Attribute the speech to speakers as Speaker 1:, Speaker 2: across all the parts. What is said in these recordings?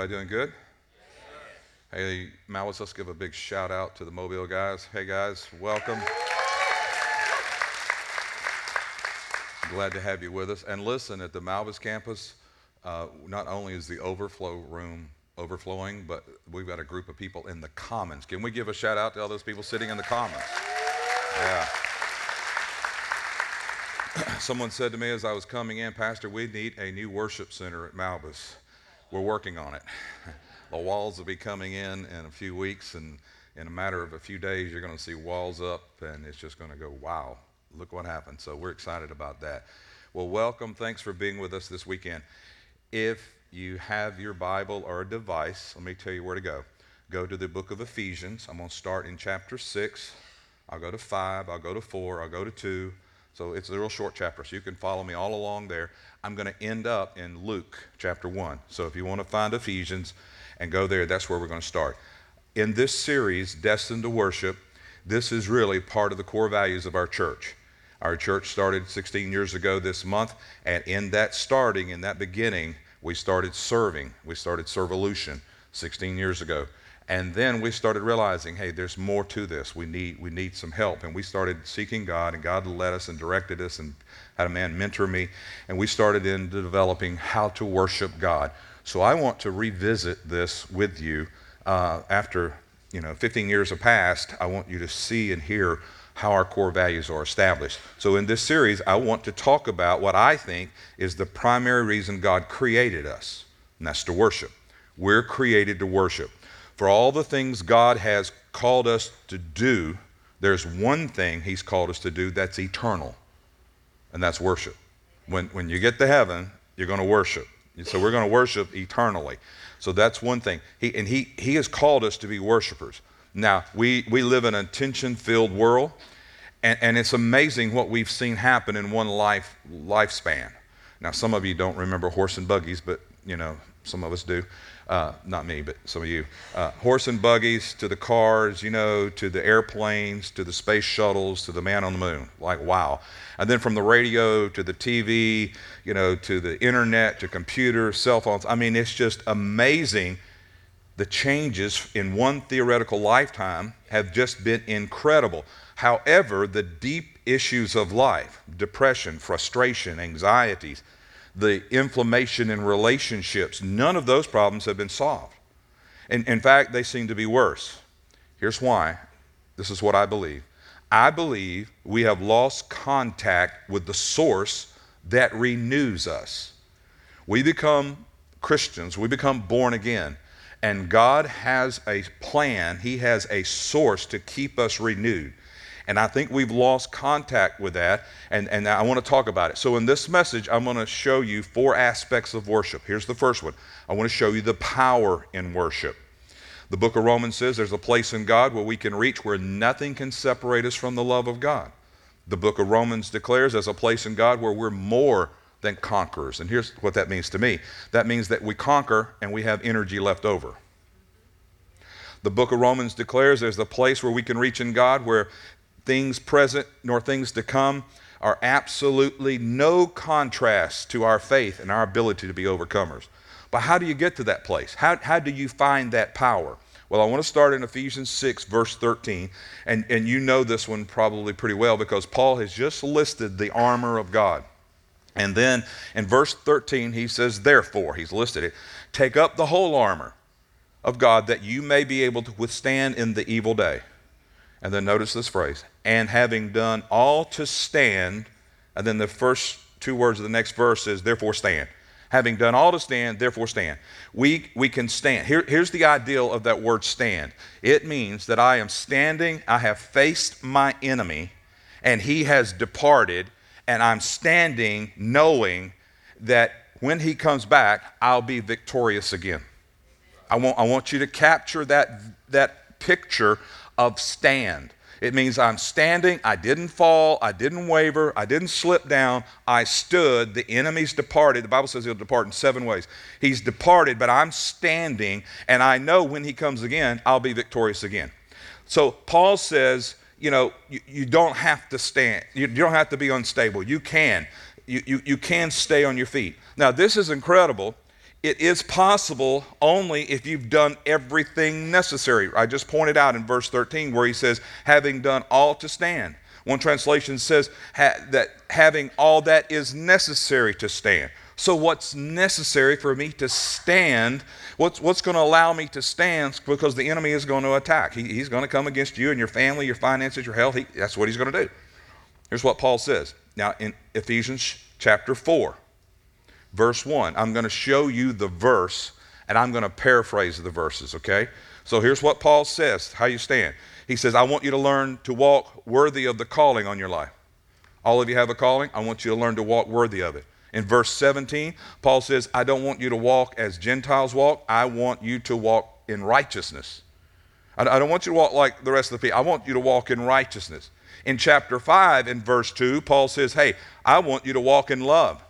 Speaker 1: Everybody doing good? Hey, Malbis, let's give a big shout out to the Mobile guys. Hey, guys, welcome. Glad to have you with us. And listen, at the Malbis campus, uh, not only is the overflow room overflowing, but we've got a group of people in the commons. Can we give a shout out to all those people sitting in the commons? Yeah. Someone said to me as I was coming in, Pastor, we need a new worship center at Malbis. We're working on it. The walls will be coming in in a few weeks, and in a matter of a few days, you're going to see walls up, and it's just going to go, wow, look what happened. So we're excited about that. Well, welcome. Thanks for being with us this weekend. If you have your Bible or a device, let me tell you where to go. Go to the book of Ephesians. I'm going to start in chapter 6. I'll go to 5. I'll go to 4. I'll go to 2. So it's a real short chapter, so you can follow me all along there. I'm going to end up in Luke chapter 1. So if you want to find Ephesians and go there, that's where we're going to start. In this series, Destined to Worship, this is really part of the core values of our church. Our church started 16 years ago this month, and in that starting, in that beginning, we started serving. We started Servolution 16 years ago. And then we started realizing, hey, there's more to this. We need, we need some help. And we started seeking God, and God led us and directed us and had a man mentor me. And we started into developing how to worship God. So I want to revisit this with you uh, after you know 15 years have passed. I want you to see and hear how our core values are established. So in this series, I want to talk about what I think is the primary reason God created us, and that's to worship. We're created to worship. For all the things God has called us to do, there's one thing He's called us to do that's eternal, and that's worship. When, when you get to heaven, you're going to worship. So we're going to worship eternally. So that's one thing. He, and he, he has called us to be worshipers. Now, we, we live in a tension filled world, and, and it's amazing what we've seen happen in one life lifespan. Now, some of you don't remember horse and buggies, but you know, some of us do. Uh, not me, but some of you. Uh, horse and buggies to the cars, you know, to the airplanes, to the space shuttles, to the man on the moon. Like, wow. And then from the radio to the TV, you know, to the internet, to computers, cell phones. I mean, it's just amazing. The changes in one theoretical lifetime have just been incredible. However, the deep issues of life depression, frustration, anxieties, the inflammation in relationships. None of those problems have been solved. And in fact, they seem to be worse. Here's why. This is what I believe. I believe we have lost contact with the source that renews us. We become Christians, we become born again, and God has a plan, He has a source to keep us renewed. And I think we've lost contact with that, and, and I want to talk about it. So, in this message, I'm going to show you four aspects of worship. Here's the first one I want to show you the power in worship. The book of Romans says there's a place in God where we can reach where nothing can separate us from the love of God. The book of Romans declares there's a place in God where we're more than conquerors. And here's what that means to me that means that we conquer and we have energy left over. The book of Romans declares there's a place where we can reach in God where things present nor things to come are absolutely no contrast to our faith and our ability to be overcomers. But how do you get to that place? How, how do you find that power? Well, I want to start in Ephesians 6, verse 13. And, and you know this one probably pretty well because Paul has just listed the armor of God. And then in verse 13, he says, Therefore, he's listed it, take up the whole armor of God that you may be able to withstand in the evil day. And then notice this phrase, and having done all to stand, and then the first two words of the next verse is, therefore stand. Having done all to stand, therefore stand. We, we can stand. Here, here's the ideal of that word stand it means that I am standing, I have faced my enemy, and he has departed, and I'm standing knowing that when he comes back, I'll be victorious again. I want, I want you to capture that, that picture of stand. It means I'm standing, I didn't fall, I didn't waver, I didn't slip down, I stood, the enemy's departed. The Bible says he'll depart in seven ways. He's departed, but I'm standing, and I know when he comes again, I'll be victorious again. So Paul says, you know, you, you don't have to stand, you, you don't have to be unstable. You can. You, you, you can stay on your feet. Now, this is incredible it is possible only if you've done everything necessary. I just pointed out in verse 13 where he says, having done all to stand. One translation says ha- that having all that is necessary to stand. So, what's necessary for me to stand? What's, what's going to allow me to stand? Because the enemy is going to attack. He, he's going to come against you and your family, your finances, your health. He, that's what he's going to do. Here's what Paul says. Now, in Ephesians chapter 4, verse 1. I'm going to show you the verse and I'm going to paraphrase the verses, okay? So here's what Paul says, how you stand. He says, I want you to learn to walk worthy of the calling on your life. All of you have a calling. I want you to learn to walk worthy of it. In verse 17, Paul says, I don't want you to walk as Gentiles walk. I want you to walk in righteousness. I don't want you to walk like the rest of the people. I want you to walk in righteousness. In chapter 5, in verse 2, Paul says, Hey, I want you to walk in love.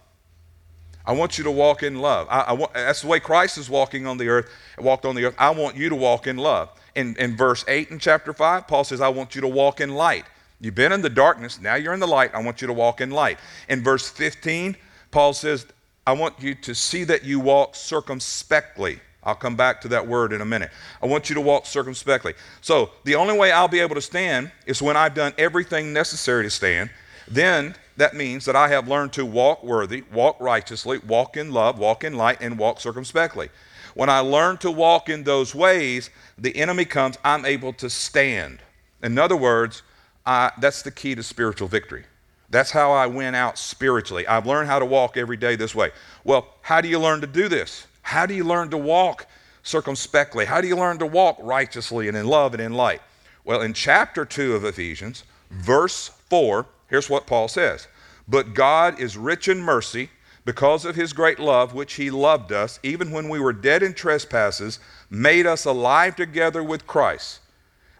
Speaker 1: I want you to walk in love. I, I want, that's the way Christ is walking on the earth, walked on the earth. I want you to walk in love. In, in verse 8 in chapter 5, Paul says, I want you to walk in light. You've been in the darkness, now you're in the light. I want you to walk in light. In verse 15, Paul says, I want you to see that you walk circumspectly. I'll come back to that word in a minute. I want you to walk circumspectly. So, the only way I'll be able to stand is when I've done everything necessary to stand. Then that means that I have learned to walk worthy, walk righteously, walk in love, walk in light, and walk circumspectly. When I learn to walk in those ways, the enemy comes, I'm able to stand. In other words, I, that's the key to spiritual victory. That's how I win out spiritually. I've learned how to walk every day this way. Well, how do you learn to do this? How do you learn to walk circumspectly? How do you learn to walk righteously and in love and in light? Well, in chapter 2 of Ephesians, verse 4, Here's what Paul says But God is rich in mercy because of his great love, which he loved us, even when we were dead in trespasses, made us alive together with Christ.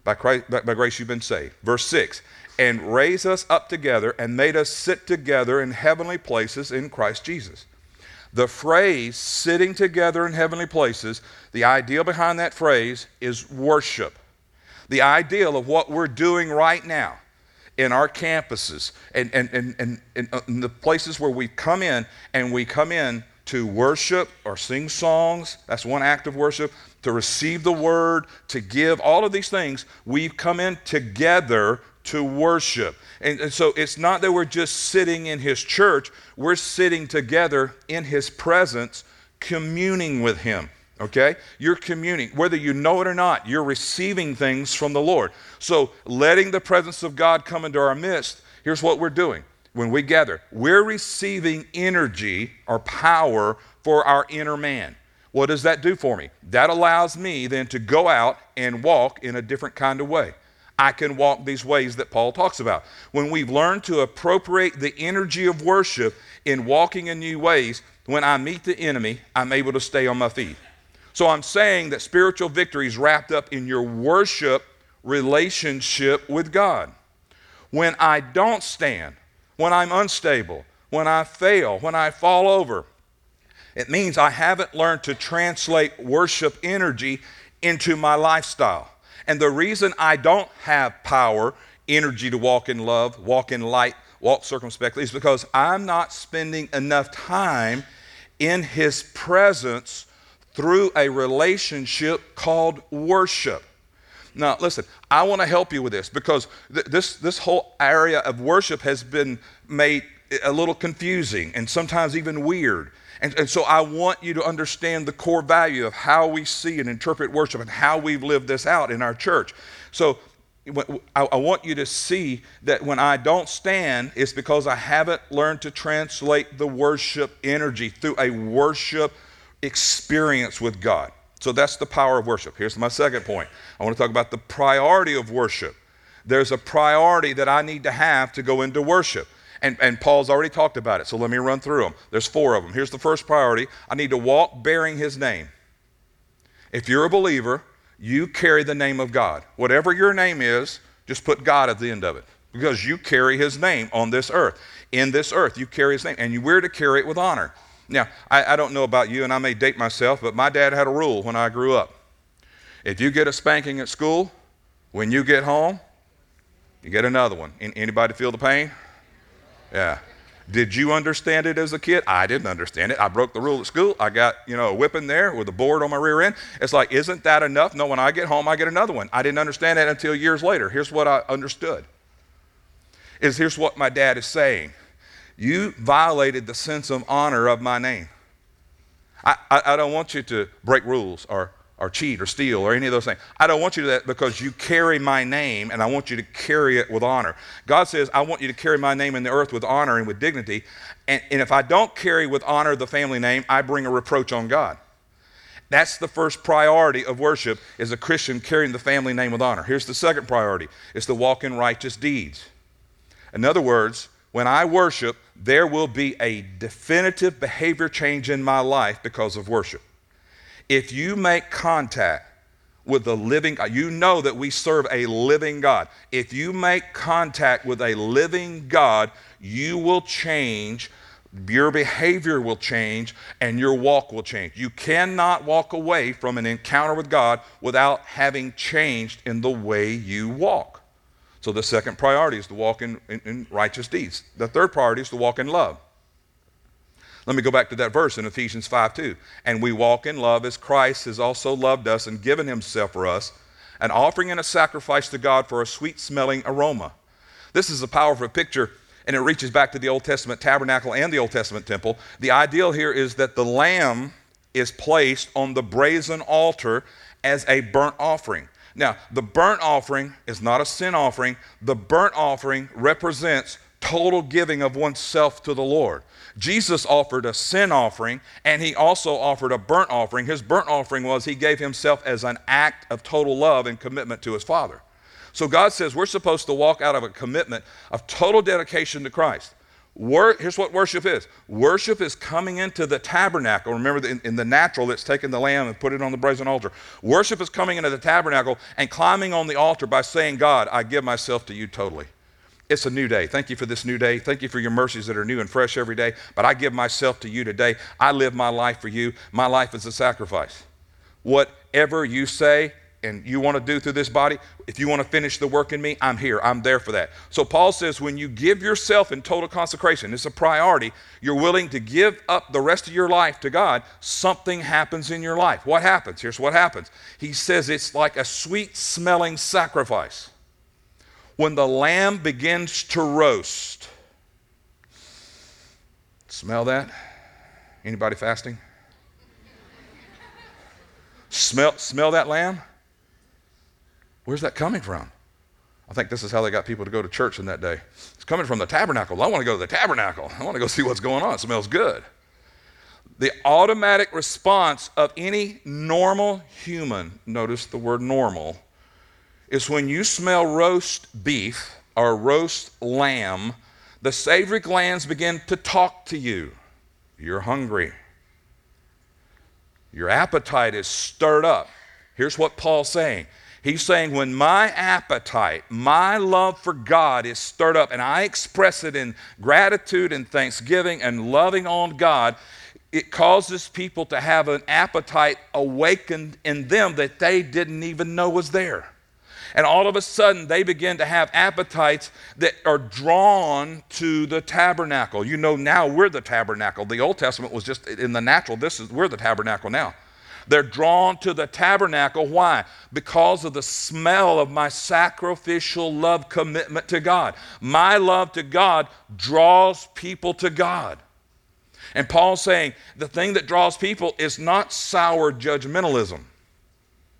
Speaker 1: By, Christ, by, grace you've been saved. Verse 6 and raised us up together and made us sit together in heavenly places in Christ Jesus. The phrase sitting together in heavenly places, the idea behind that phrase is worship. The ideal of what we're doing right now in our campuses and, and, and, and, and uh, in the places where we come in and we come in to worship or sing songs. That's one act of worship. To receive the word, to give, all of these things, we've come in together to worship. And, and, so it's not that we're just sitting in his church, we're sitting together in his presence, communing with him. Okay? You're communing. Whether you know it or not, you're receiving things from the Lord. So, letting the presence of God come into our midst, here's what we're doing. When we gather, we're receiving energy or power for our inner man. What does that do for me? That allows me then to go out and walk in a different kind of way. I can walk these ways that Paul talks about. When we've learned to appropriate the energy of worship in walking in new ways, when I meet the enemy, I'm able to stay on my feet. So I'm saying that spiritual victory is wrapped up in your worship relationship with God. When I don't stand, when I'm unstable, when I fail, when I fall over, it means I haven't learned to translate worship energy into my lifestyle. And the reason I don't have power, energy to walk in love, walk in light, walk circumspectly is because I'm not spending enough time in His presence through a relationship called worship. Now, listen, I want to help you with this because th- this, this whole area of worship has been made a little confusing and sometimes even weird. And, and, so I want you to understand the core value of how we see and interpret worship and how we've lived this out in our church. So I, I want you to see that when I don't stand, it's because I haven't learned to translate the worship energy through a worship experience with God. So that's the power of worship. Here's my second point. I want to talk about the priority of worship. There's a priority that I need to have to go into worship. And, and Paul's already talked about it, so let me run through them. There's four of them. Here's the first priority I need to walk bearing his name. If you're a believer, you carry the name of God. Whatever your name is, just put God at the end of it because you carry his name on this earth. In this earth, you carry his name, and we're to carry it with honor. Now, I, I don't know about you, and I may date myself, but my dad had a rule when I grew up. If you get a spanking at school, when you get home, you get another one. Anybody feel the pain? Yeah. Did you understand it as a kid? I didn't understand it. I broke the rule at school. I got, you know, a whipping there with a board on my rear end. It's like, isn't that enough? No, when I get home, I get another one. I didn't understand that until years later. Here's what I understood. Is here's what my dad is saying. You violated the sense of honor of my name. I, I, I don't want you to break rules or or cheat or steal or any of those things. I don't want you to do that because you carry my name and I want you to carry it with honor. God says, I want you to carry my name in the earth with honor and with dignity. And, and if I don't carry with honor the family name, I bring a reproach on God. That's the first priority of worship is a Christian carrying the family name with honor. Here's the second priority. It's to walk in righteous deeds. In other words, when I worship, there will be a definitive behavior change in my life because of worship if you make contact with the living God, you know that we serve a living God. If you make contact with a living God, you will change, your behavior will change, and your walk will change. You cannot walk away from an encounter with God without having changed in the way you walk. So the second priority is to walk in, in, in righteous deeds. The third priority is to walk in love. Let me go back to that verse in Ephesians 5 2. And we walk in love as Christ has also loved us and given himself for us, an offering and a sacrifice to God for a sweet smelling aroma. This is a powerful picture, and it reaches back to the Old Testament tabernacle and the Old Testament temple. The ideal here is that the lamb is placed on the brazen altar as a burnt offering. Now, the burnt offering is not a sin offering, the burnt offering represents total giving of oneself to the Lord. Jesus offered a sin offering and he also offered a burnt offering. His burnt offering was he gave himself as an act of total love and commitment to his Father. So God says we're supposed to walk out of a commitment of total dedication to Christ. Wor- here's what worship is worship is coming into the tabernacle. Remember, in, in the natural, it's taking the lamb and put it on the brazen altar. Worship is coming into the tabernacle and climbing on the altar by saying, God, I give myself to you totally. It's a new day. Thank you for this new day. Thank you for your mercies that are new and fresh every day. But I give myself to you today. I live my life for you. My life is a sacrifice. Whatever you say and you want to do through this body, if you want to finish the work in me, I'm here. I'm there for that. So Paul says when you give yourself in total consecration, it's a priority, you're willing to give up the rest of your life to God, something happens in your life. What happens? Here's what happens. He says it's like a sweet smelling sacrifice when the lamb begins to roast. Smell that? Anybody fasting? smell, smell that lamb? Where's that coming from? I think this is how they got people to go to church in that day. It's coming from the tabernacle. I want to go to the tabernacle. I want to go see what's going on. It smells good. The automatic response of any normal human, notice the word normal, is when you smell roast beef or roast lamb, the salivary glands begin to talk to you. You're hungry. Your appetite is stirred up. Here's what Paul's saying. He's saying, when my appetite, my love for God is stirred up, and I express it in gratitude and thanksgiving and loving on God, it causes people to have an appetite awakened in them that they didn't even know was there. And all of a sudden, they begin to have appetites that are drawn to the tabernacle. You know, now we're the tabernacle. The Old Testament was just in the natural. This is, we're the tabernacle now. They're drawn to the tabernacle. Why? Because of the smell of my sacrificial love commitment to God. My love to God draws people to God. And Paul's saying the thing that draws people is not sour judgmentalism.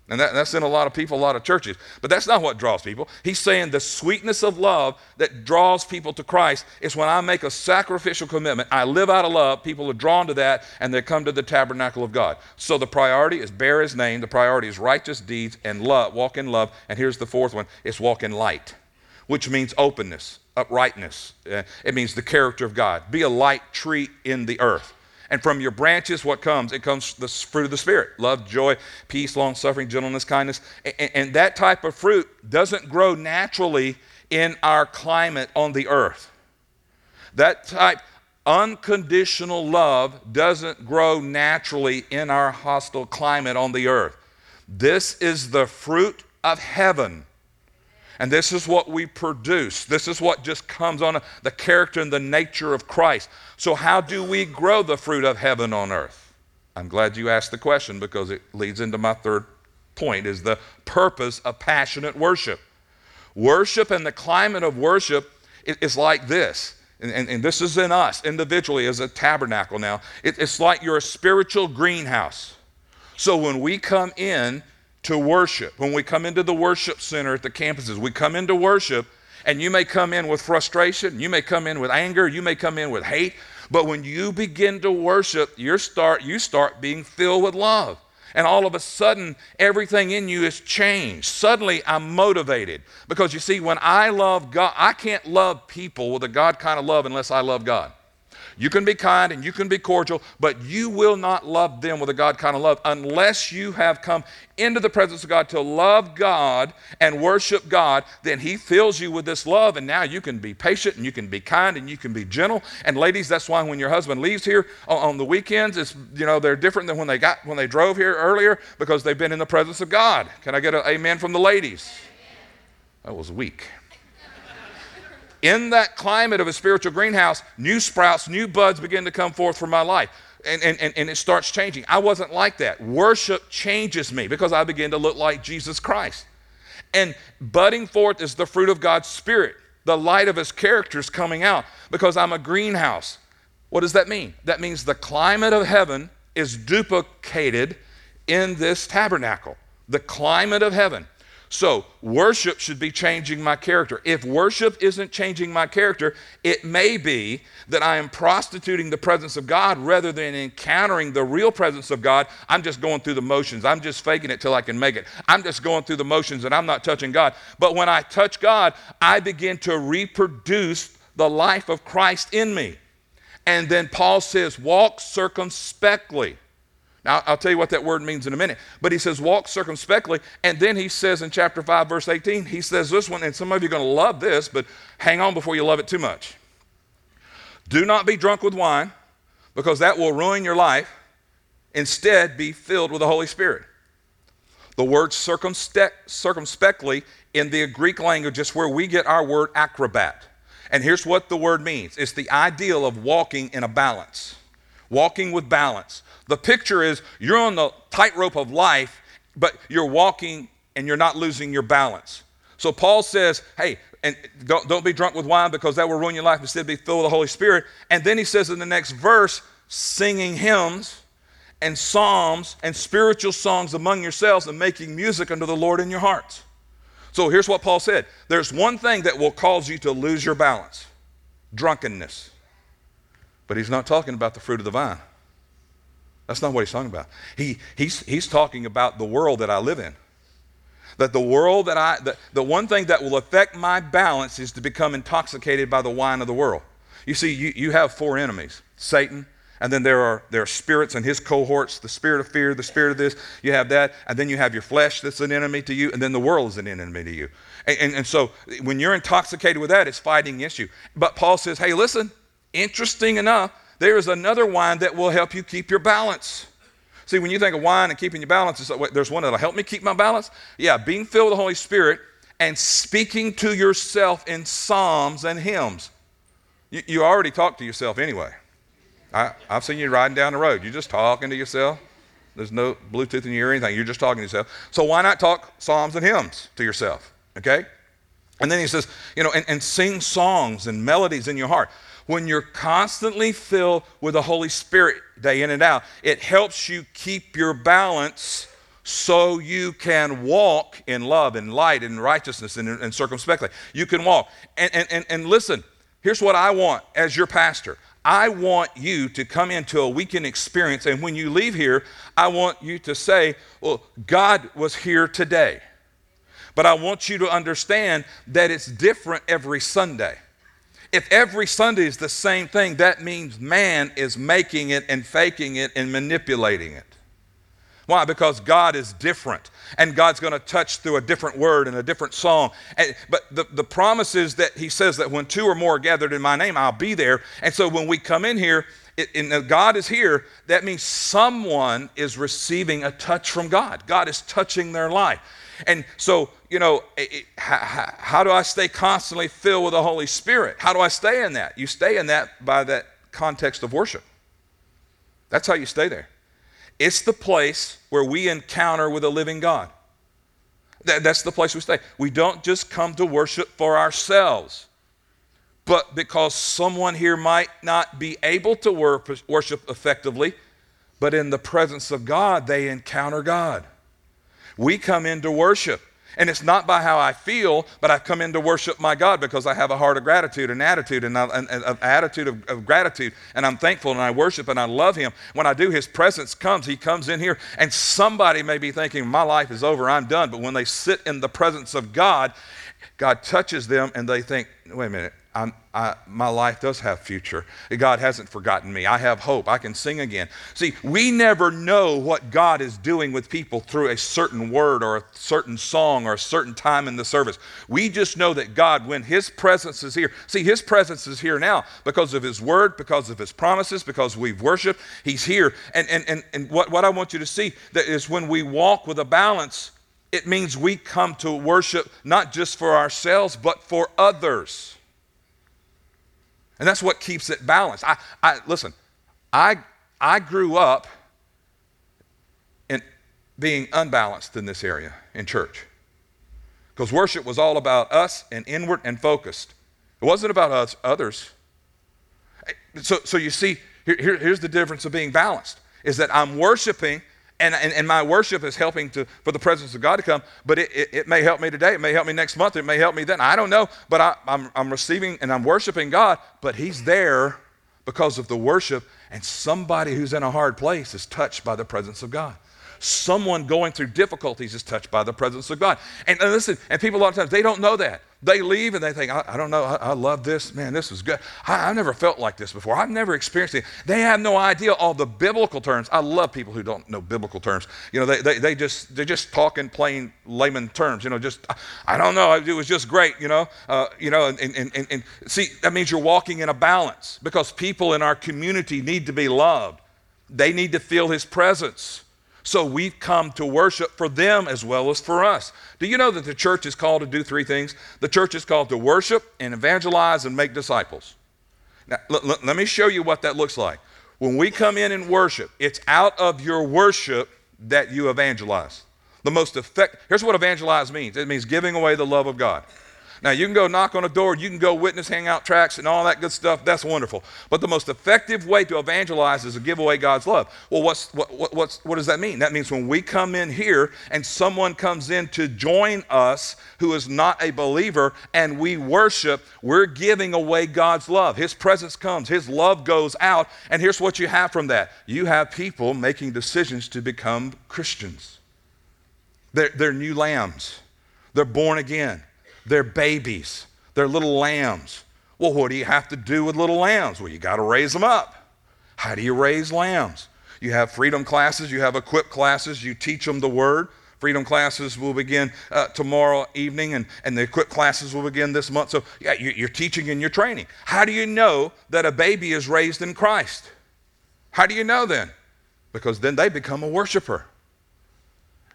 Speaker 1: And that, that's in a lot of people, a lot of churches. But that's not what draws people. He's saying the sweetness of love that draws people to Christ is when I make a sacrificial commitment. I live out of love. People are drawn to that and they come to the tabernacle of God. So the priority is bear his name. The priority is righteous deeds and love, walk in love. And here's the fourth one it's walk in light, which means openness, uprightness. Uh, it means the character of God. Be a light tree in the earth. And from your branches, what comes? It comes the fruit of the Spirit love, joy, peace, long suffering, gentleness, kindness. And, and that type of fruit doesn't grow naturally in our climate on the earth. That type, unconditional love, doesn't grow naturally in our hostile climate on the earth. This is the fruit of heaven. And this is what we produce. This is what just comes on the character and the nature of Christ. So, how do we grow the fruit of heaven on earth? I'm glad you asked the question because it leads into my third point is the purpose of passionate worship. Worship and the climate of worship is like this. And, and, and, this is in us individually as a tabernacle now. It, it's like you're a spiritual greenhouse. So when we come in to worship, when we come into the worship center at the campuses, we come into worship, and you may come in with frustration, you may come in with anger, you may come in with hate, but when you begin to worship, you start, you start being filled with love and all of a sudden everything in you is changed. Suddenly I'm motivated. Because you see, when I love God, I can't love people with a God kind of love unless I love God. You can be kind and you can be cordial, but you will not love them with a God kind of love unless you have come into the presence of God to love God and worship God. Then He fills you with this love, and now you can be patient and you can be kind and you can be gentle. And ladies, that's why when your husband leaves here on, the weekends, it's you know they're different than when they got when they drove here earlier because they've been in the presence of God. Can I get an amen from the ladies? That was weak in that climate of a spiritual greenhouse, new sprouts, new buds begin to come forth from my life. And, and, and, it starts changing. I wasn't like that. Worship changes me because I begin to look like Jesus Christ. And budding forth is the fruit of God's Spirit. The light of His character is coming out because I'm a greenhouse. What does that mean? That means the climate of heaven is duplicated in this tabernacle. The climate of heaven. So, worship should be changing my character. If worship isn't changing my character, it may be that I am prostituting the presence of God rather than encountering the real presence of God. I'm just going through the motions. I'm just faking it till I can make it. I'm just going through the motions and I'm not touching God. But when I touch God, I begin to reproduce the life of Christ in me. And then Paul says, walk circumspectly. Now, I'll tell you what that word means in a minute. But he says, walk circumspectly. And then he says in chapter 5, verse 18, he says this one, and some of you are going to love this, but hang on before you love it too much. Do not be drunk with wine, because that will ruin your life. Instead, be filled with the Holy Spirit. The word circumspectly in the Greek language is where we get our word acrobat. And here's what the word means it's the ideal of walking in a balance, walking with balance. The picture is you're on the tightrope of life, but you're walking and you're not losing your balance. So Paul says, hey, and don't, don't be drunk with wine because that will ruin your life. Instead, be filled with the Holy Spirit. And then he says in the next verse, singing hymns and psalms and spiritual songs among yourselves and making music unto the Lord in your hearts. So here's what Paul said there's one thing that will cause you to lose your balance drunkenness. But he's not talking about the fruit of the vine. That's not what he's talking about. He, he's, he's talking about the world that I live in. That the world that I, the, the one thing that will affect my balance is to become intoxicated by the wine of the world. You see, you, you have four enemies Satan, and then there are, there are spirits and his cohorts the spirit of fear, the spirit of this. You have that, and then you have your flesh that's an enemy to you, and then the world is an enemy to you. And, and, and so when you're intoxicated with that, it's fighting against you. But Paul says, hey, listen, interesting enough, there is another wine that will help you keep your balance. See, when you think of wine and keeping your balance, it's like, wait, there's one that'll help me keep my balance. Yeah, being filled with the Holy Spirit and speaking to yourself in psalms and hymns. You, you already talk to yourself anyway. I, I've seen you riding down the road. You're just talking to yourself. There's no Bluetooth in your ear or anything. You're just talking to yourself. So why not talk psalms and hymns to yourself? Okay? And then he says, you know, and, and sing songs and melodies in your heart when you're constantly filled with the Holy Spirit day in and out, it helps you keep your balance so you can walk in love and light and righteousness and, and circumspectly. You can walk. And, and, and, and listen, here's what I want as your pastor. I want you to come into a weekend experience, and when you leave here, I want you to say, Well, God was here today. But I want you to understand that it's different every Sunday. If every Sunday is the same thing, that means man is making it and faking it and manipulating it. Why? Because God is different and God's going to touch through a different word and a different song. And, but the, the promise is that He says that when two or more are gathered in my name, I'll be there. And so when we come in here, it, and God is here, that means someone is receiving a touch from God. God is touching their life. And so you know, it, how, how do I stay constantly filled with the Holy Spirit? How do I stay in that? You stay in that by that context of worship. That's how you stay there. It's the place where we encounter with a living God. That, that's the place we stay. We don't just come to worship for ourselves, but because someone here might not be able to worship effectively, but in the presence of God, they encounter God. We come into worship and it's not by how I feel, but I've come in to worship my God because I have a heart of gratitude, an attitude, and an attitude of, of, gratitude, and I'm thankful and I worship and I love Him. When I do, His presence comes. He comes in here, and somebody may be thinking, My life is over, I'm done. But when they sit in the presence of God, God touches them and they think, Wait a minute, I, my life does have future. God hasn't forgotten me. I have hope. I can sing again. See, we never know what God is doing with people through a certain word or a certain song or a certain time in the service. We just know that God, when His presence is here, see, His presence is here now because of His word, because of His promises, because we've worshiped. He's here. And, and, and, and what, what I want you to see that is when we walk with a balance, it means we come to worship not just for ourselves, but for others. And that's what keeps it balanced. I, I listen, I, I grew up in being unbalanced in this area in church. Because worship was all about us and inward and focused. It wasn't about us, others. So, so you see, here, here, here's the difference of being balanced is that I'm worshiping and, and, and, my worship is helping to, for the presence of God to come, but it, it, it, may help me today. It may help me next month. It may help me then. I don't know, but I, I'm, I'm receiving and I'm worshiping God, but He's there because of the worship, and somebody who's in a hard place is touched by the presence of God someone going through difficulties is touched by the presence of God. And, and listen, and people a lot of times, they don't know that. They leave and they think, I, I don't know, I, I, love this. Man, this was good. I, have never felt like this before. I've never experienced it. They have no idea all the biblical terms. I love people who don't know biblical terms. You know, they, they, they just, they just talk in plain layman terms. You know, just, I don't know, it was just great, you know. Uh, you know, and, and, and, and see, that means you're walking in a balance because people in our community need to be loved. They need to feel his presence. So we've come to worship for them as well as for us. Do you know that the church is called to do three things? The church is called to worship and evangelize and make disciples. Now, l- l- let me show you what that looks like. When we come in and worship, it's out of your worship that you evangelize. The most effective, here's what evangelize means it means giving away the love of God. Now, you can go knock on a door, you can go witness hangout tracks and all that good stuff. That's wonderful. But the most effective way to evangelize is to give away God's love. Well, what's, what, what, what's, what does that mean? That means when we come in here and someone comes in to join us who is not a believer and we worship, we're giving away God's love. His presence comes, His love goes out. And here's what you have from that you have people making decisions to become Christians. They're, they're new lambs, they're born again. They're babies, they're little lambs. Well, what do you have to do with little lambs? Well, you got to raise them up. How do you raise lambs? You have freedom classes, you have equip classes, you teach them the word. Freedom classes will begin uh, tomorrow evening, and, and the equip classes will begin this month. So, yeah, you're teaching and you're training. How do you know that a baby is raised in Christ? How do you know then? Because then they become a worshiper.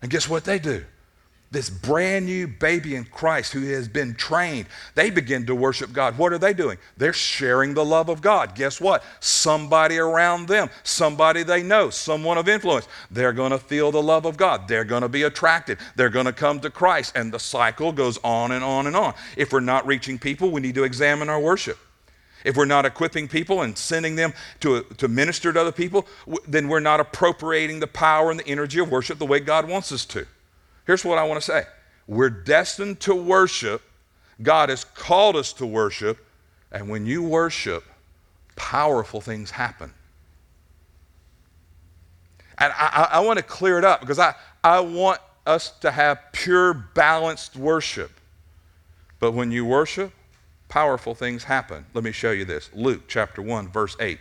Speaker 1: And guess what they do? This brand new baby in Christ who has been trained, they begin to worship God. What are they doing? They're sharing the love of God. Guess what? Somebody around them, somebody they know, someone of influence, they're going to feel the love of God. They're going to be attracted. They're going to come to Christ. And the cycle goes on and on and on. If we're not reaching people, we need to examine our worship. If we're not equipping people and sending them to, to minister to other people, then we're not appropriating the power and the energy of worship the way God wants us to. Here's what I want to say we're destined to worship. God has called us to worship. And when you worship, powerful things happen. And I, I, I want to clear it up because I, I want us to have pure, balanced worship. But when you worship, powerful things happen. Let me show you this Luke chapter 1, verse 8.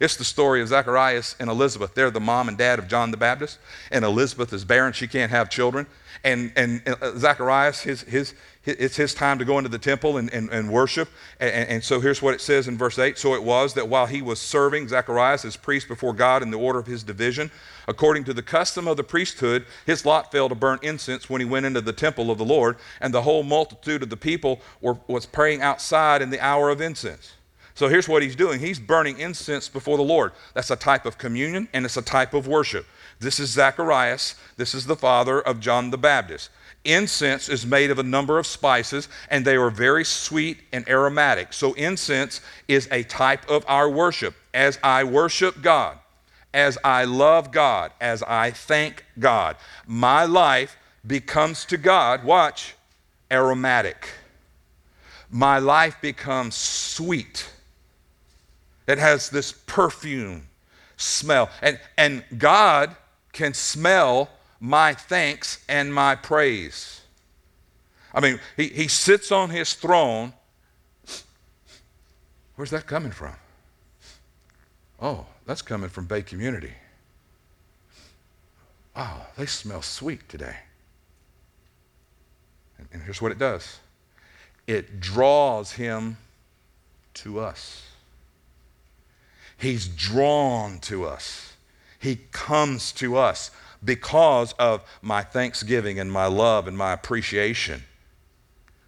Speaker 1: It's the story of Zacharias and Elizabeth. They're the mom and dad of John the Baptist, and Elizabeth is barren. She can't have children. And, and uh, Zacharias, his, his, it's his time to go into the temple and, and, and worship. And, and, so here's what it says in verse 8. So it was that while he was serving Zacharias as priest before God in the order of his division, according to the custom of the priesthood, his lot fell to burn incense when he went into the temple of the Lord, and the whole multitude of the people were, was praying outside in the hour of incense. So here's what he's doing he's burning incense before the Lord. That's a type of communion and it's a type of worship. This is Zacharias. This is the father of John the Baptist. Incense is made of a number of spices, and they are very sweet and aromatic. So, incense is a type of our worship. As I worship God, as I love God, as I thank God, my life becomes to God, watch, aromatic. My life becomes sweet. It has this perfume smell. And, and God can smell my thanks and my praise. I mean, he, he sits on his throne. Where's that coming from? Oh, that's coming from Bay Community. Wow, they smell sweet today. And, and here's what it does it draws him to us. He's drawn to us. He comes to us because of my thanksgiving and my love and my appreciation.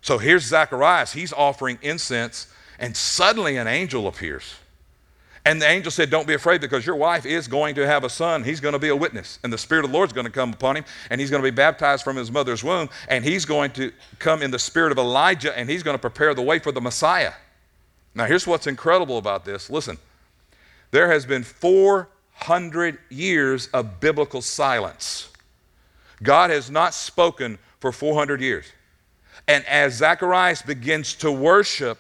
Speaker 1: So here's Zacharias. He's offering incense, and suddenly an angel appears. And the angel said, Don't be afraid because your wife is going to have a son. He's going to be a witness. And the Spirit of the Lord is going to come upon him, and he's going to be baptized from his mother's womb. And he's going to come in the spirit of Elijah, and he's going to prepare the way for the Messiah. Now, here's what's incredible about this. Listen, there has been four hundred years of biblical silence. God has not spoken for 400 years. And as Zacharias begins to worship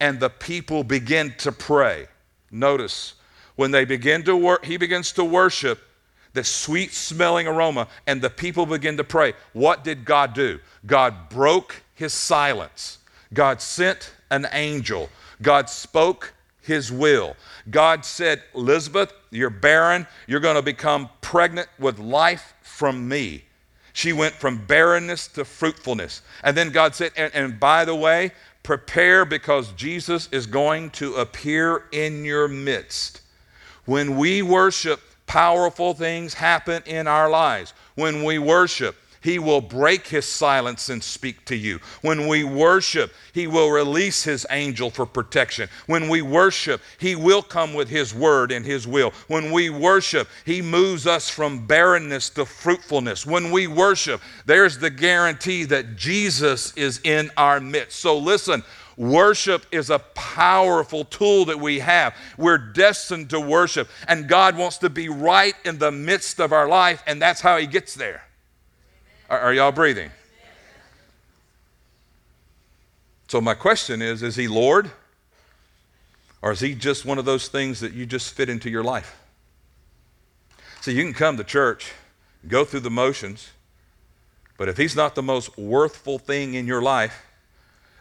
Speaker 1: and the people begin to pray, notice when they begin to work, he begins to worship the sweet smelling aroma, and the people begin to pray. What did God do? God broke his silence. God sent an angel. God spoke his will. God said, Elizabeth, you're barren. You're going to become pregnant with life from me. She went from barrenness to fruitfulness. And then God said, and, and by the way, prepare because Jesus is going to appear in your midst. When we worship, powerful things happen in our lives. When we worship, he will break his silence and speak to you. When we worship, He will release His angel for protection. When we worship, He will come with His word and His will. When we worship, He moves us from barrenness to fruitfulness. When we worship, there's the guarantee that Jesus is in our midst. So listen, Worship is a powerful tool that we have. We're destined to worship, and God wants to be right in the midst of our life, and that's how He gets there. Are, are y'all breathing? So, my question is Is he Lord? Or is he just one of those things that you just fit into your life? So, you can come to church, go through the motions, but if he's not the most worthful thing in your life,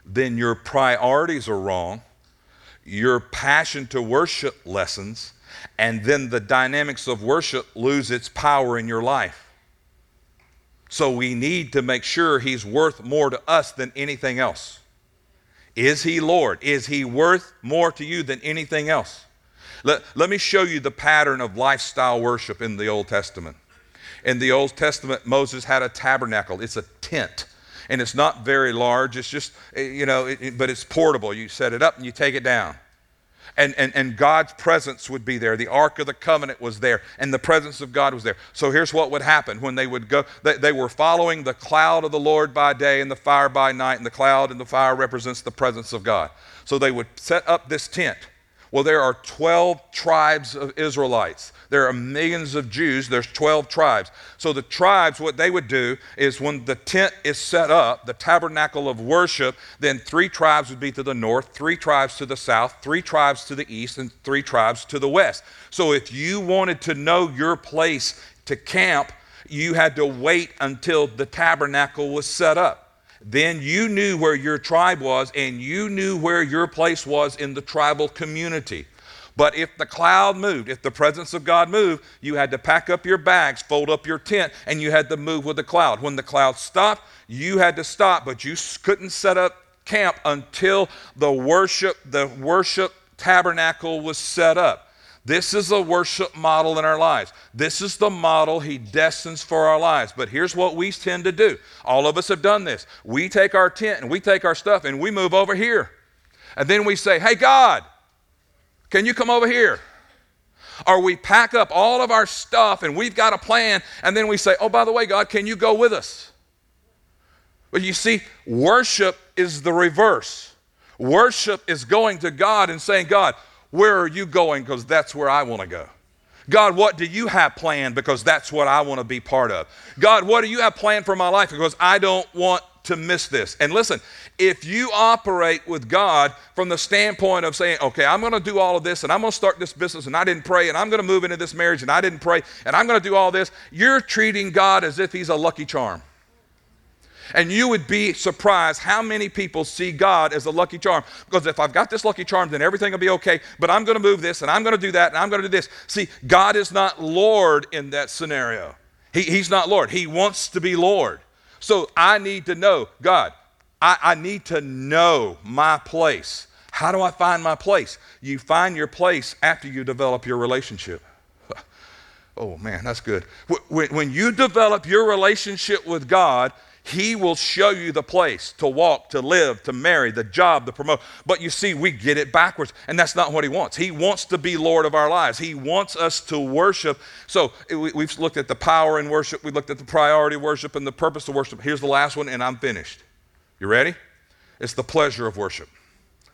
Speaker 1: then your priorities are wrong, your passion to worship lessons, and then the dynamics of worship lose its power in your life. So we need to make sure he's worth more to us than anything else. Is he Lord? Is he worth more to you than anything else? Let, let me show you the pattern of lifestyle worship in the Old Testament. In the Old Testament, Moses had a tabernacle, it's a tent. And it's not very large. It's just, eh, you know, it, but it's portable. You set it up and you take it down and, and, and God's presence would be there. The Ark of the Covenant was there, and the presence of God was there. So here's what would happen when they would go, they, they were following the cloud of the Lord by day and the fire by night, and the cloud and the fire represents the presence of God. So they would set up this tent. Well, there are 12 tribes of Israelites. There are millions of Jews. There's 12 tribes. So the tribes, what they would do is when the tent is set up, the tabernacle of worship, then three tribes would be to the north, three tribes to the south, three tribes to the east, and three tribes to the west. So if you wanted to know your place to camp, you had to wait until the tabernacle was set up then you knew where your tribe was and you knew where your place was in the tribal community. But if the cloud moved, if the presence of God moved, you had to pack up your bags, fold up your tent, and you had to move with the cloud. When the cloud stopped, you had to stop, but you couldn't set up camp until the worship, the worship tabernacle was set up. This is a worship model in our lives. This is the model He destines for our lives. But here's what we tend to do. All of us have done this. We take our tent and we take our stuff and we move over here. And then we say, Hey, God, can you come over here? Or we pack up all of our stuff and we've got a plan. And then we say, Oh, by the way, God, can you go with us? But you see, worship is the reverse. Worship is going to God and saying, God, where are you going? Because that's where I want to go. God, what do you have planned? Because that's what I want to be part of. God, what do you have planned for my life? Because I don't want to miss this. And listen, if you operate with God from the standpoint of saying, okay, I'm going to do all of this and I'm going to start this business and I didn't pray and I'm going to move into this marriage and I didn't pray and I'm going to do all this, you're treating God as if He's a lucky charm. And you would be surprised how many people see God as a lucky charm. Because if I've got this lucky charm, then everything will be okay. But I'm going to move this, and I'm going to do that, and I'm going to do this. See, God is not Lord in that scenario. He, he's not Lord. He wants to be Lord. So I need to know, God, I, I need to know my place. How do I find my place? You find your place after you develop your relationship. Oh man, that's good. When, when you develop your relationship with God, he will show you the place to walk, to live, to marry, the job, the promote. But you see, we get it backwards, and that's not what He wants. He wants to be Lord of our lives. He wants us to worship. So we've looked at the power in worship, we looked at the priority worship and the purpose of worship. Here's the last one, and I'm finished. You ready? It's the pleasure of worship.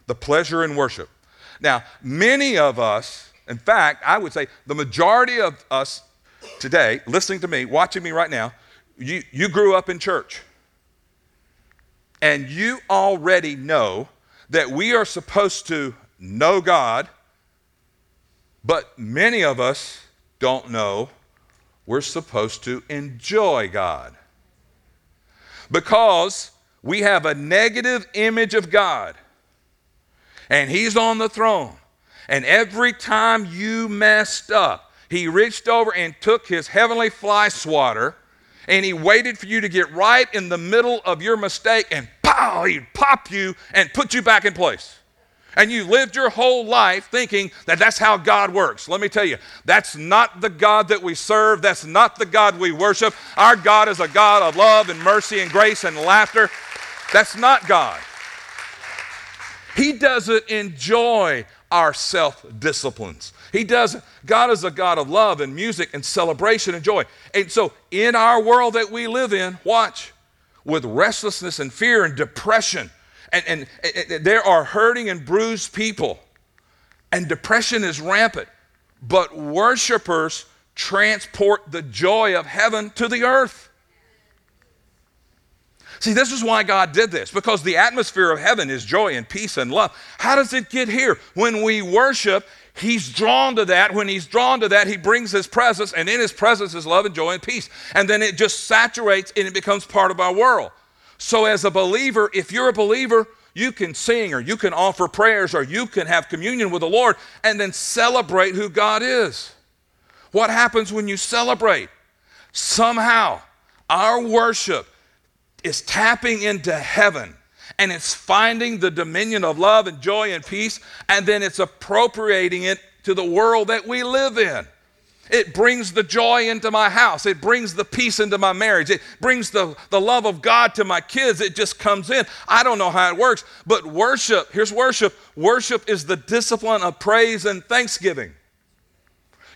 Speaker 1: The pleasure in worship. Now, many of us, in fact, I would say the majority of us today, listening to me, watching me right now, you, you grew up in church. And you already know that we are supposed to know God, but many of us don't know we're supposed to enjoy God. Because we have a negative image of God, and He's on the throne. And every time you messed up, He reached over and took His heavenly fly swatter and he waited for you to get right in the middle of your mistake and pow, he'd pop you and put you back in place. And you lived your whole life thinking that that's how God works. Let me tell you, that's not the God that we serve. That's not the God we worship. Our God is a God of love and mercy and grace and laughter. That's not God. He doesn't enjoy our self disciplines. He doesn't. God is a God of love and music and celebration and joy. And so, in our world that we live in, watch, with restlessness and fear and depression, and, and, and there are hurting and bruised people, and depression is rampant. But worshipers transport the joy of heaven to the earth. See, this is why God did this, because the atmosphere of heaven is joy and peace and love. How does it get here? When we worship, He's drawn to that. When he's drawn to that, he brings his presence, and in his presence is love and joy and peace. And then it just saturates and it becomes part of our world. So, as a believer, if you're a believer, you can sing or you can offer prayers or you can have communion with the Lord and then celebrate who God is. What happens when you celebrate? Somehow, our worship is tapping into heaven and it's finding the dominion of love and joy and peace, and then it's appropriating it to the world that we live in. It brings the joy into my house. It brings the peace into my marriage. It brings the, the love of God to my kids. It just comes in. I don't know how it works, but worship, here's worship worship is the discipline of praise and thanksgiving.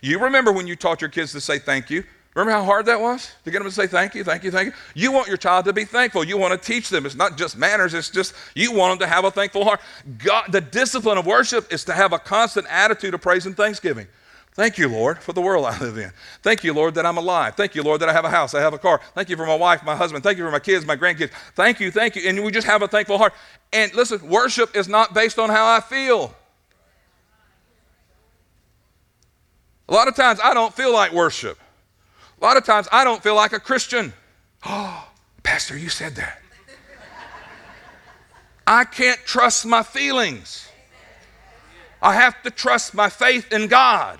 Speaker 1: You remember when you taught your kids to say thank you? Remember how hard that was to get them to say thank you, thank you, thank you? You want your child to be thankful. You want to teach them. It's not just manners, it's just you want them to have a thankful heart. God, the discipline of worship is to have a constant attitude of praise and thanksgiving. Thank you, Lord, for the world I live in. Thank you, Lord, that I'm alive. Thank you, Lord, that I have a house, I have a car. Thank you for my wife, my husband. Thank you for my kids, my grandkids. Thank you, thank you. And we just have a thankful heart. And listen, worship is not based on how I feel. A lot of times I don't feel like worship. A lot of times I don't feel like a Christian. Oh, Pastor, you said that. I can't trust my feelings. I have to trust my faith in God.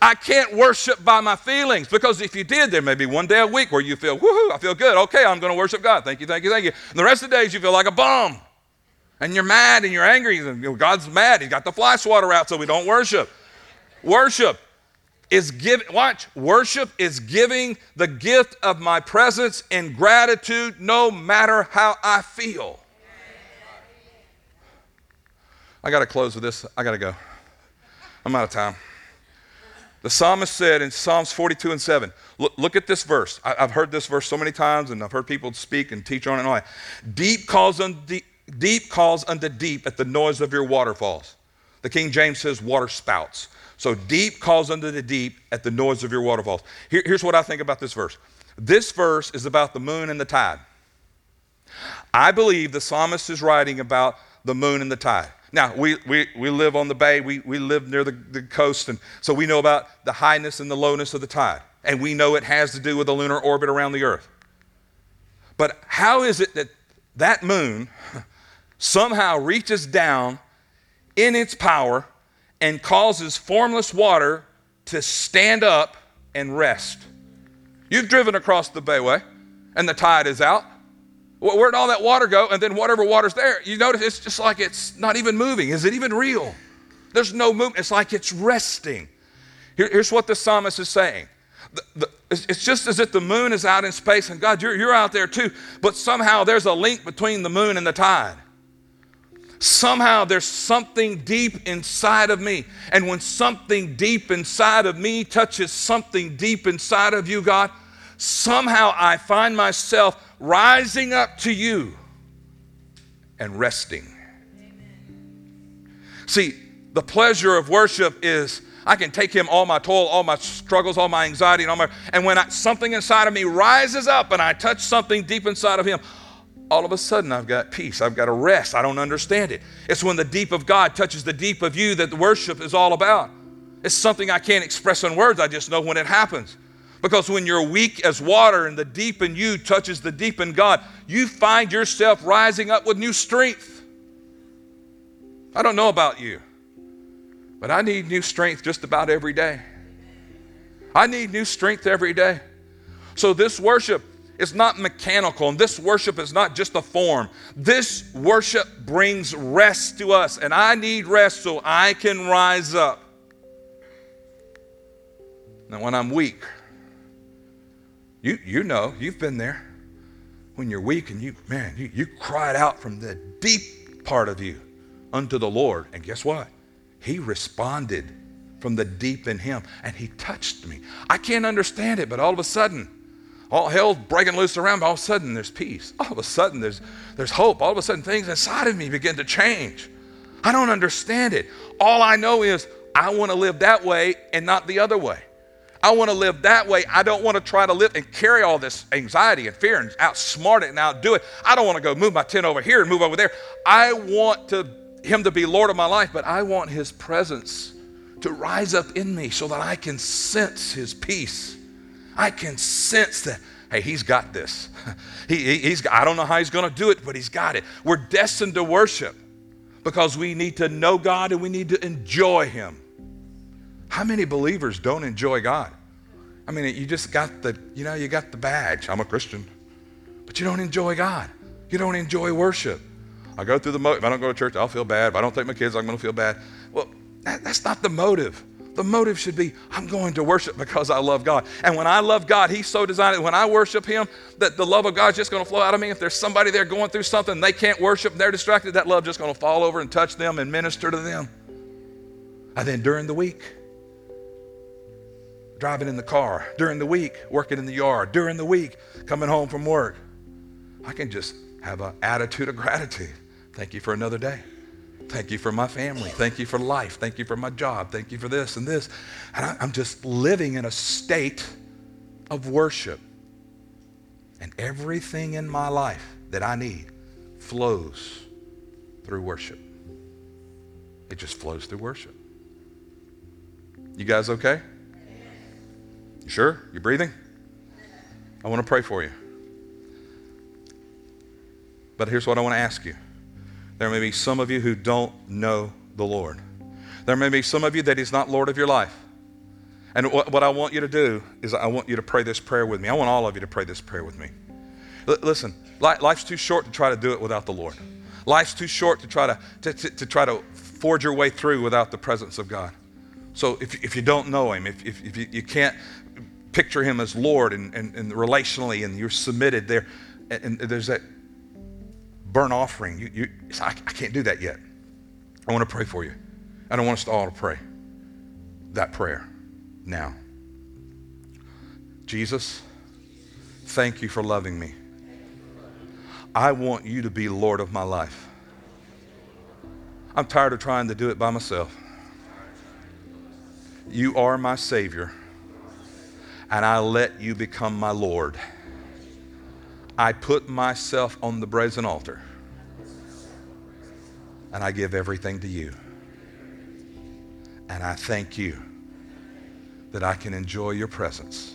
Speaker 1: I can't worship by my feelings because if you did, there may be one day a week where you feel, woohoo, I feel good. Okay, I'm going to worship God. Thank you, thank you, thank you. And the rest of the days you feel like a bum. And you're mad and you're angry. God's mad. He's got the fly swatter out so we don't worship. Worship is giving, watch, worship is giving the gift of my presence in gratitude no matter how I feel. I got to close with this. I got to go. I'm out of time. The psalmist said in Psalms 42 and 7, look, look at this verse. I, have heard this verse so many times, and I've heard people speak and teach on it and all that. Deep calls, unto deep, deep calls unto deep at the noise of your waterfalls. The King James says water spouts. So deep calls unto the deep at the noise of your waterfalls. Here, here's what I think about this verse. This verse is about the moon and the tide. I believe the psalmist is writing about the moon and the tide. Now, we, we, we live on the bay, we, we live near the, the coast, and so we know about the highness and the lowness of the tide. And we know it has to do with the lunar orbit around the earth. But how is it that that moon somehow reaches down in its power and causes formless water to stand up and rest? You've driven across the bayway and the tide is out. Where'd all that water go? And then whatever water's there, you notice it's just like it's not even moving. Is it even real? There's no movement. It's like it's resting. Here, here's what the psalmist is saying. The, the, it's just as if the moon is out in space and God, you're, you're out there too, but somehow there's a link between the moon and the tide. Somehow there's something deep inside of me. And when something deep inside of me touches something deep inside of you, God, somehow I find myself rising up to you and resting. See, the pleasure of worship is I can take him all my toil, all my struggles, all my anxiety, and all my and when I, something inside of me rises up and I touch something deep inside of him, all of a sudden I've got peace. I've got a rest. I don't understand it. It's when the deep of God touches the deep of you that the worship is all about. It's something I can't express in words. I just know when it happens. Because when you're weak as water and the deep in you touches the deep in God, you find yourself rising up with new strength. I don't know about you, but I need new strength just about every day. I need new strength every day. So this worship is not mechanical, and this worship is not just a form. This worship brings rest to us, and I need rest so I can rise up. Now, when I'm weak, you, you know, you've been there. When you're weak and you, man, you, you cried out from the deep part of you unto the Lord. And guess what? He responded from the deep in him and he touched me. I can't understand it, but all of a sudden, all hell's breaking loose around me. All of a sudden, there's peace. All of a sudden, there's, there's hope. All of a sudden, things inside of me begin to change. I don't understand it. All I know is I want to live that way and not the other way. I want to live that way. I don't want to try to live and carry all this anxiety and fear and outsmart it and outdo it. I don't want to go move my tent over here and move over there. I want to, Him to be Lord of my life, but I want His presence to rise up in me so that I can sense His peace. I can sense that, hey, He's got this. he, he, has I don't know how He's going to do it, but He's got it. We're destined to worship because we need to know God and we need to enjoy Him. How many believers don't enjoy God? I mean, you just got the, you know, you got the badge. I'm a Christian. But you don't enjoy God. You don't enjoy worship. I go through the motive. If I don't go to church, I'll feel bad. If I don't take my kids, I'm going to feel bad. Well, that, that's not the motive. The motive should be I'm going to worship because I love God. And when I love God, He's so designed it. When I worship Him, that the love of God is just going to flow out of me. If there's somebody there going through something they can't worship, they're distracted, that love just going to fall over and touch them and minister to them. And then during the week, driving in the car, during the week, working in the yard, during the week, coming home from work. I can just have an attitude of gratitude. Thank you for another day. Thank you for my family. Thank you for life. Thank you for my job. Thank you for this and this. And I, I'm just living in a state of worship. And everything in my life that I need flows through worship. It just flows through worship. You guys okay? You sure? You breathing? I want to pray for you. But here's what I want to ask you. There may be some of you who don't know the Lord. There may be some of you that He's not Lord of your life. And what, what I want you to do is I want you to pray this prayer with me. I want all of you to pray this prayer with me. L- listen, life's too short to try to do it without the Lord. Life's too short to try to, to, to, to try to forge your way through without the presence of God. So if, if you don't know Him, if, if, if you, you can't picture Him as Lord and, and, and relationally and you're submitted there, and, and there's that burnt offering, you, you, I, I can't do that yet. I want to pray for you. I don't want us all to pray that prayer now. Jesus, thank you for loving me. I want you to be Lord of my life. I'm tired of trying to do it by myself. You are my Savior, and I let you become my Lord. I put myself on the brazen altar, and I give everything to you. And I thank you that I can enjoy your presence,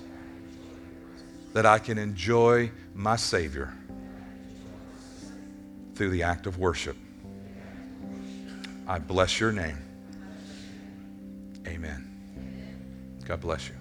Speaker 1: that I can enjoy my Savior through the act of worship. I bless your name. Amen. God bless you.